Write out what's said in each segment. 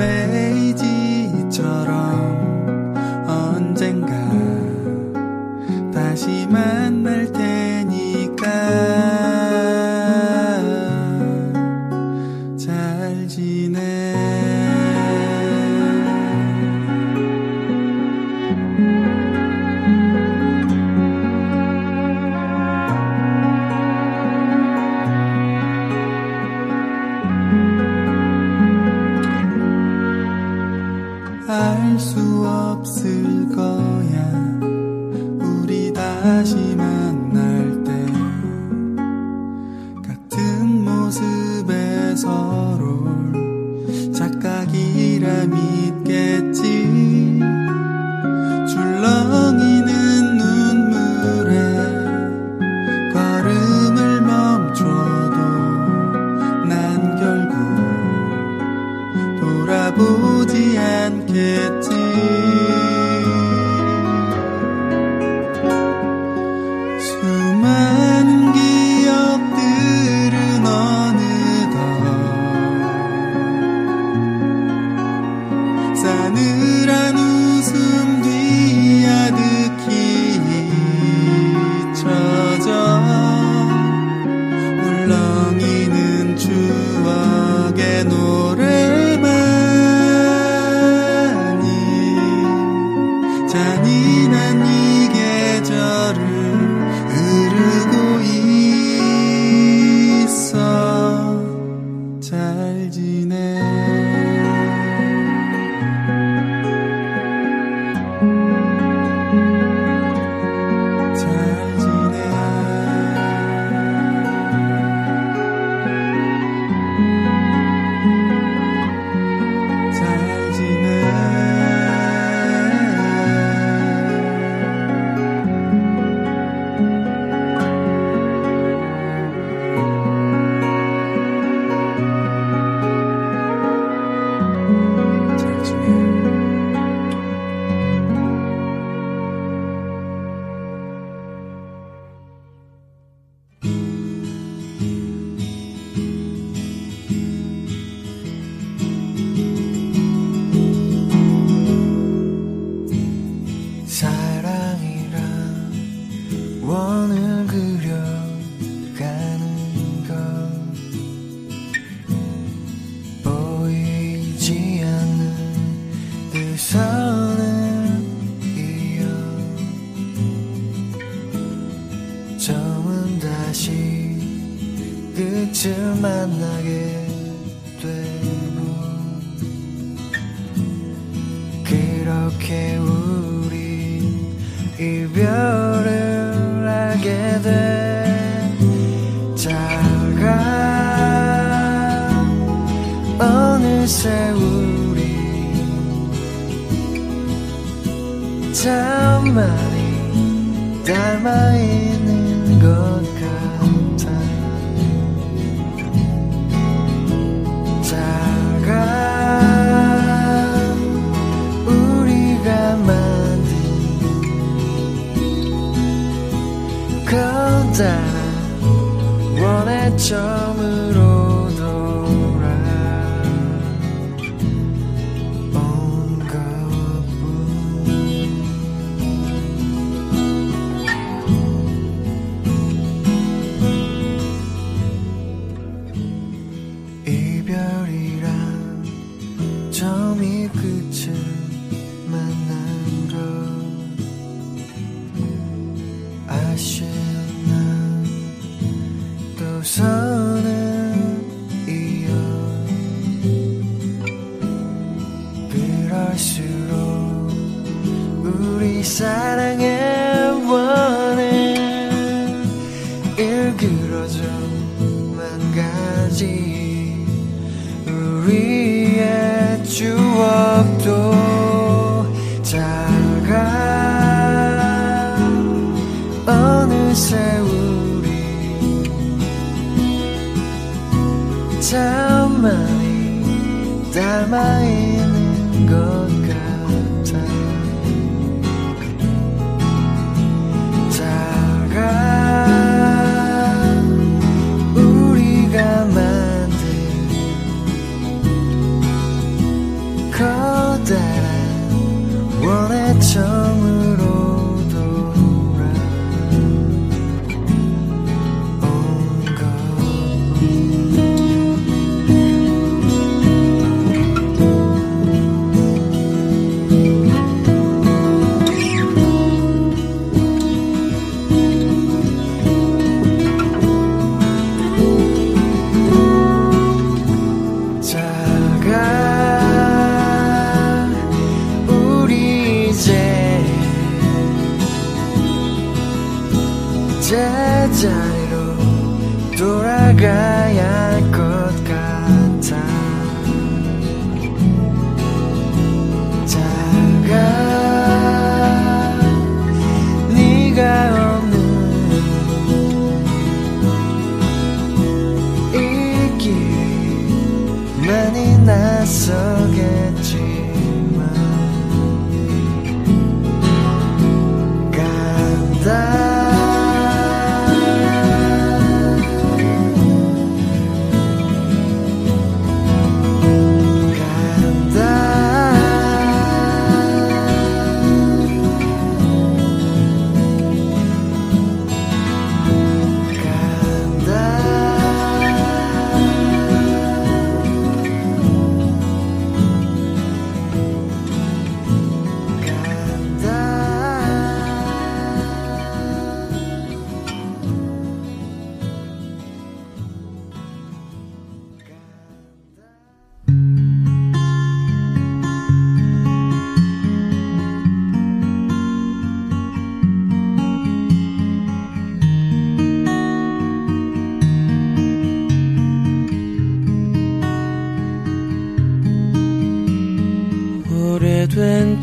않겠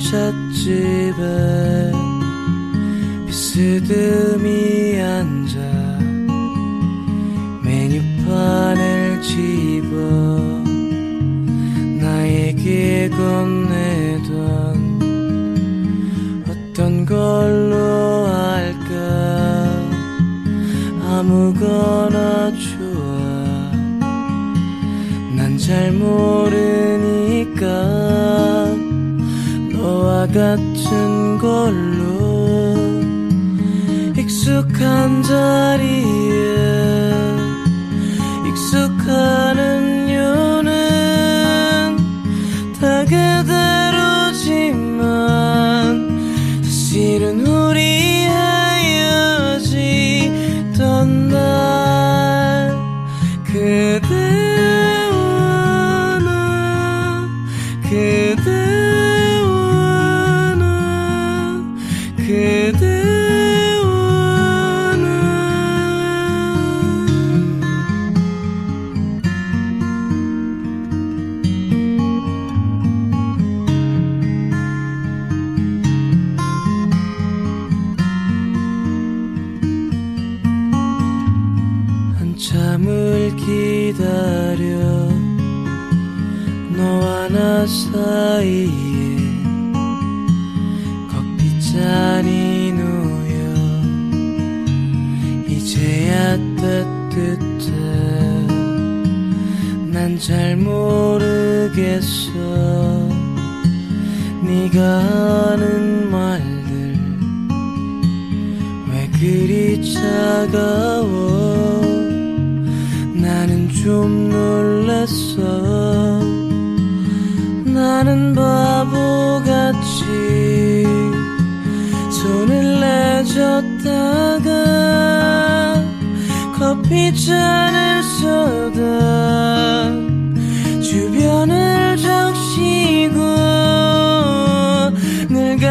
przed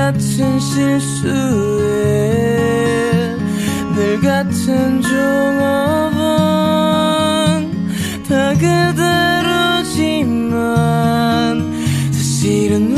같은 실수에 늘 같은 종업원. 다 그대로지만 사실은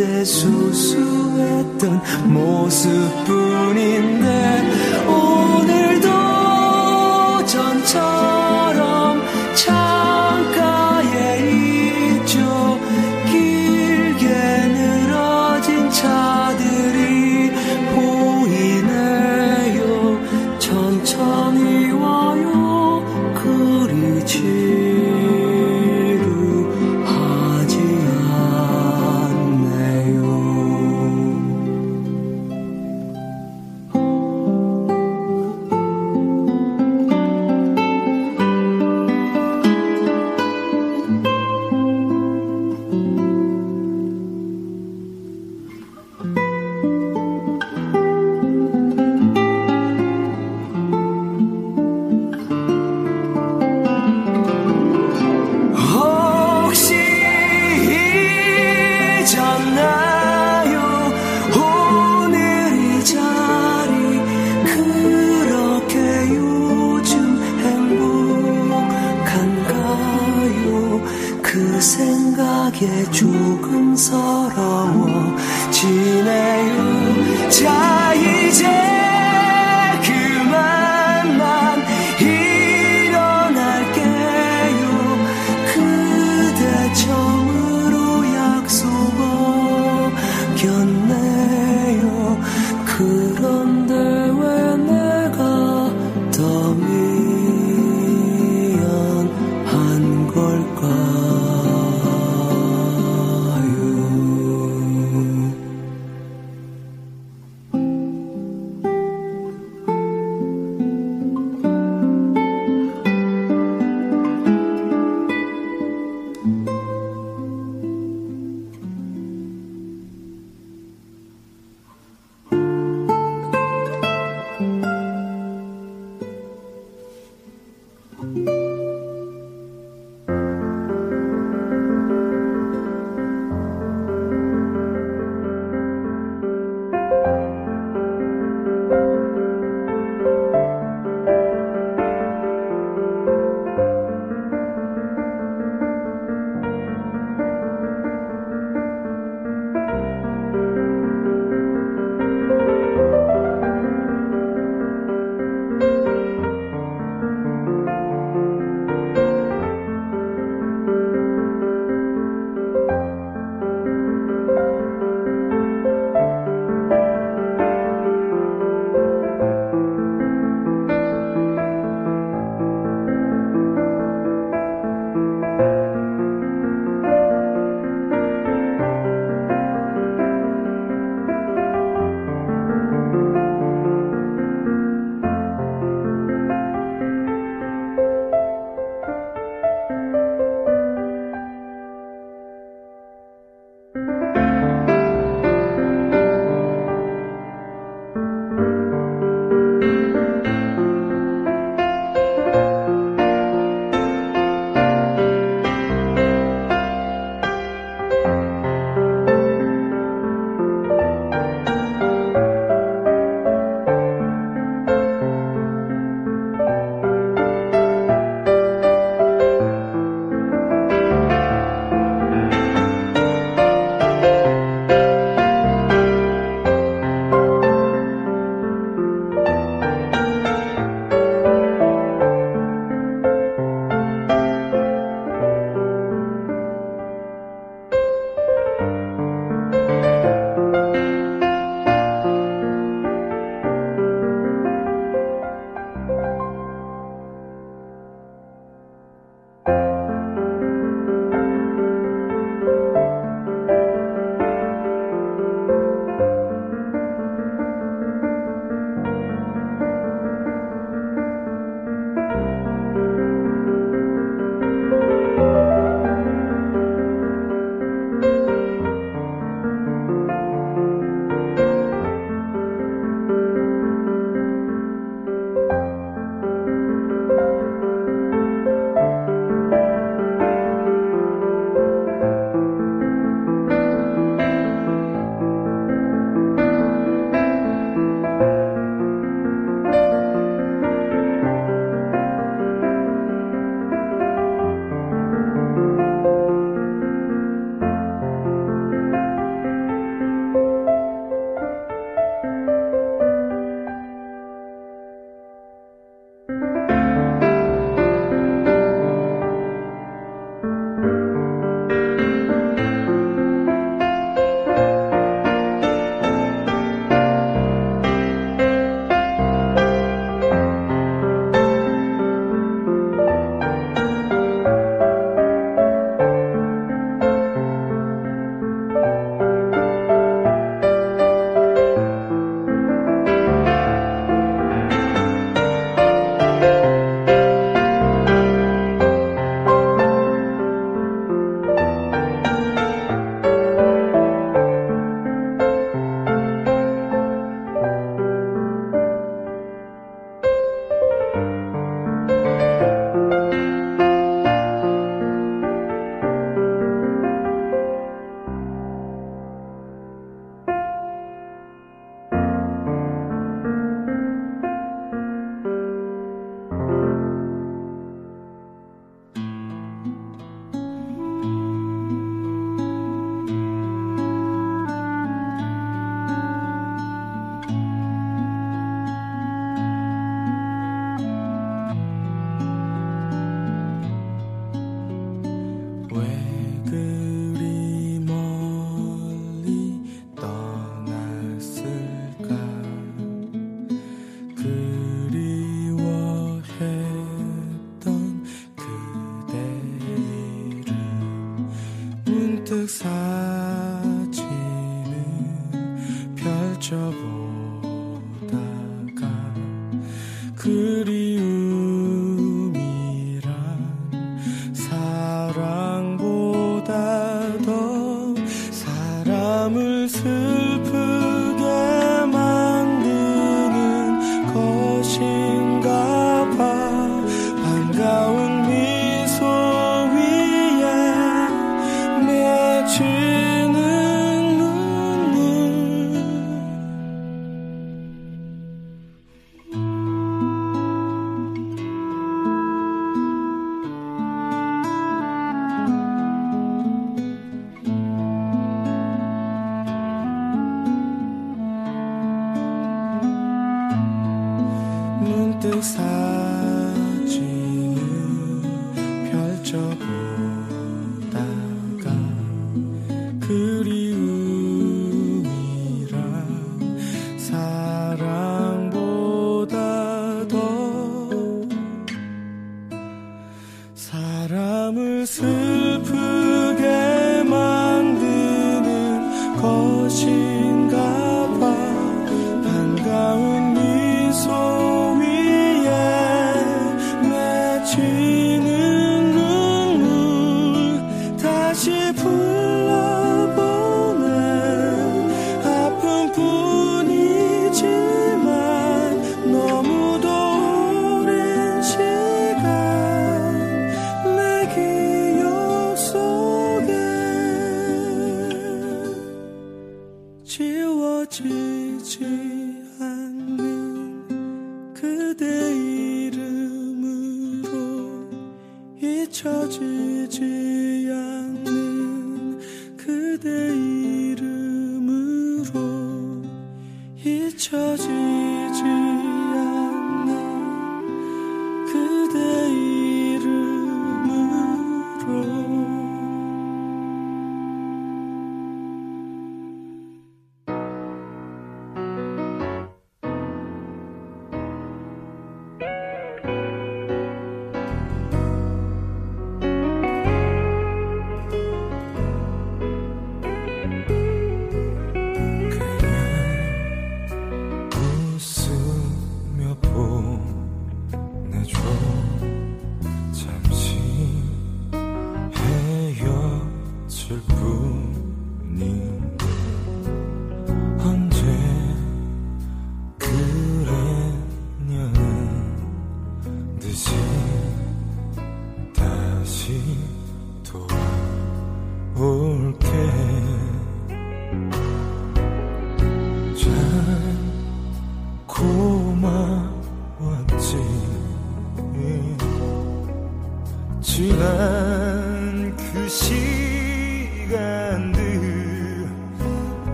그때 소소했던 모습뿐인데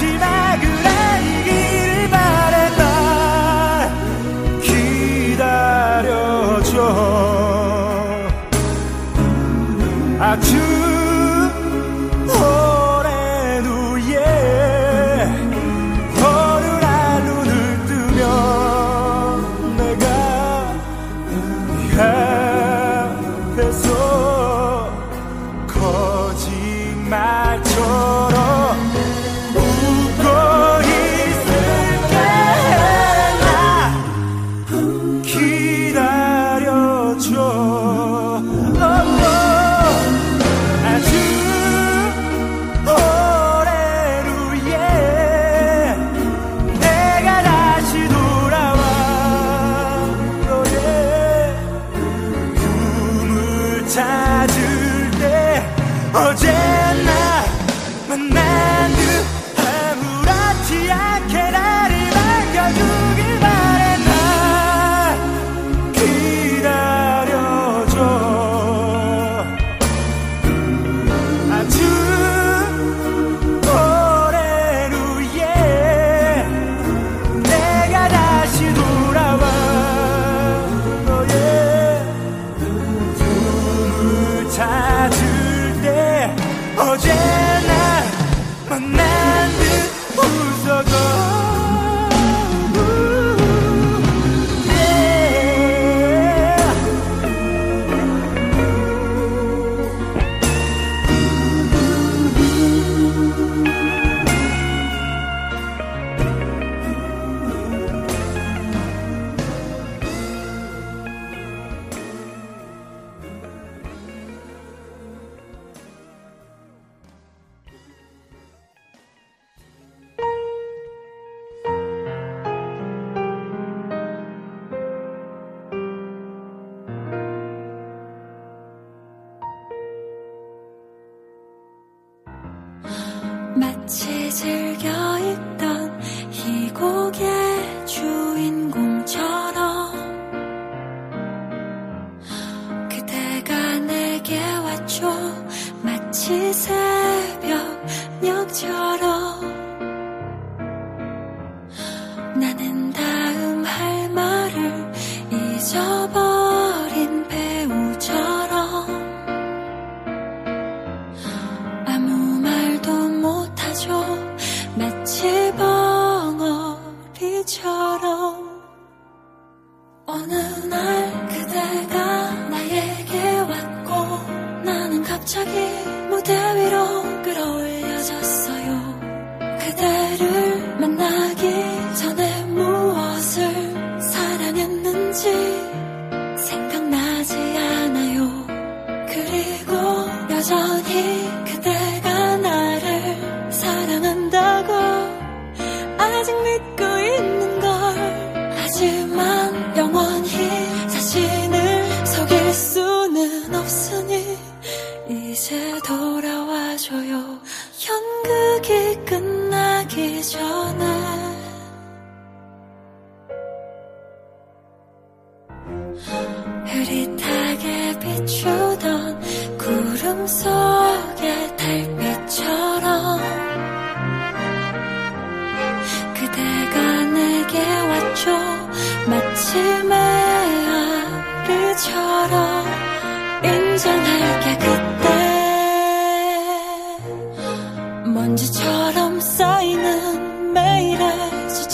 击败。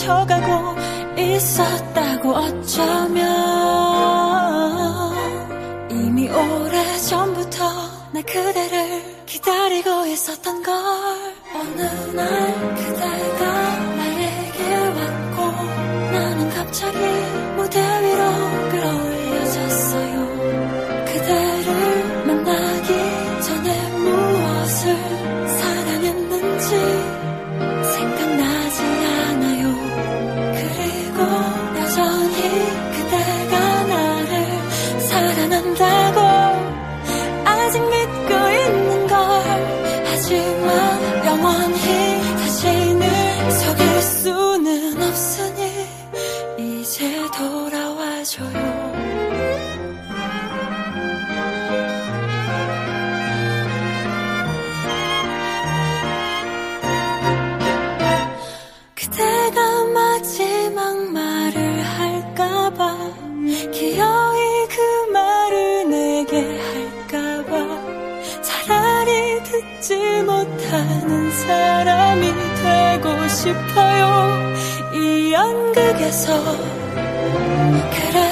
미쳐가고 있었다고 어쩌면 이미 오래 전부터 나 그대를 기다리고 있었던 걸 어느 날 그대가 싶어요. 이 연극에서 그래.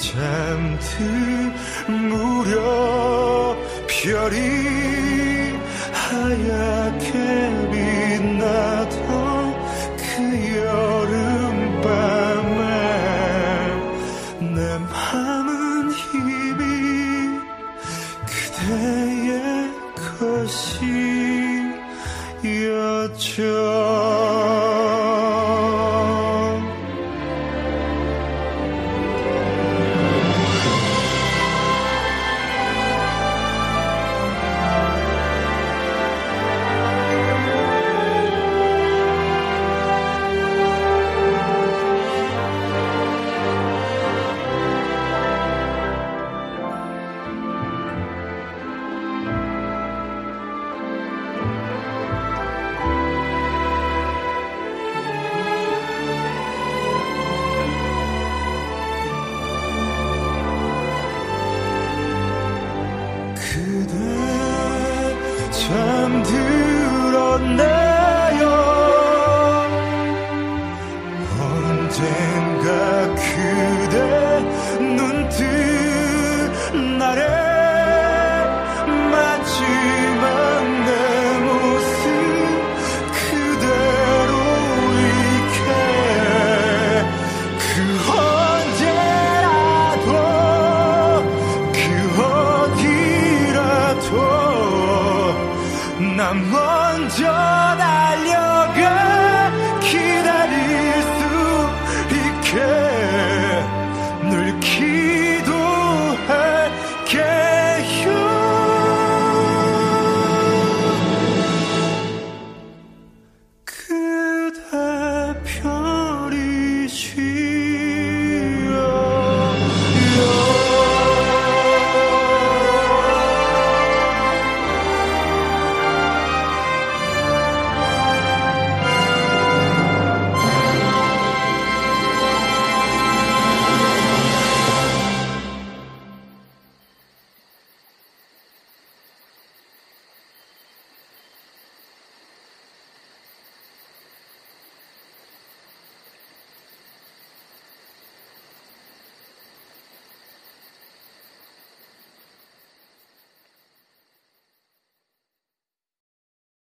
잠든 무렵 별이 하얗게 빛나던 그 여름밤에 내 맘은 힘이 그대의 것이었죠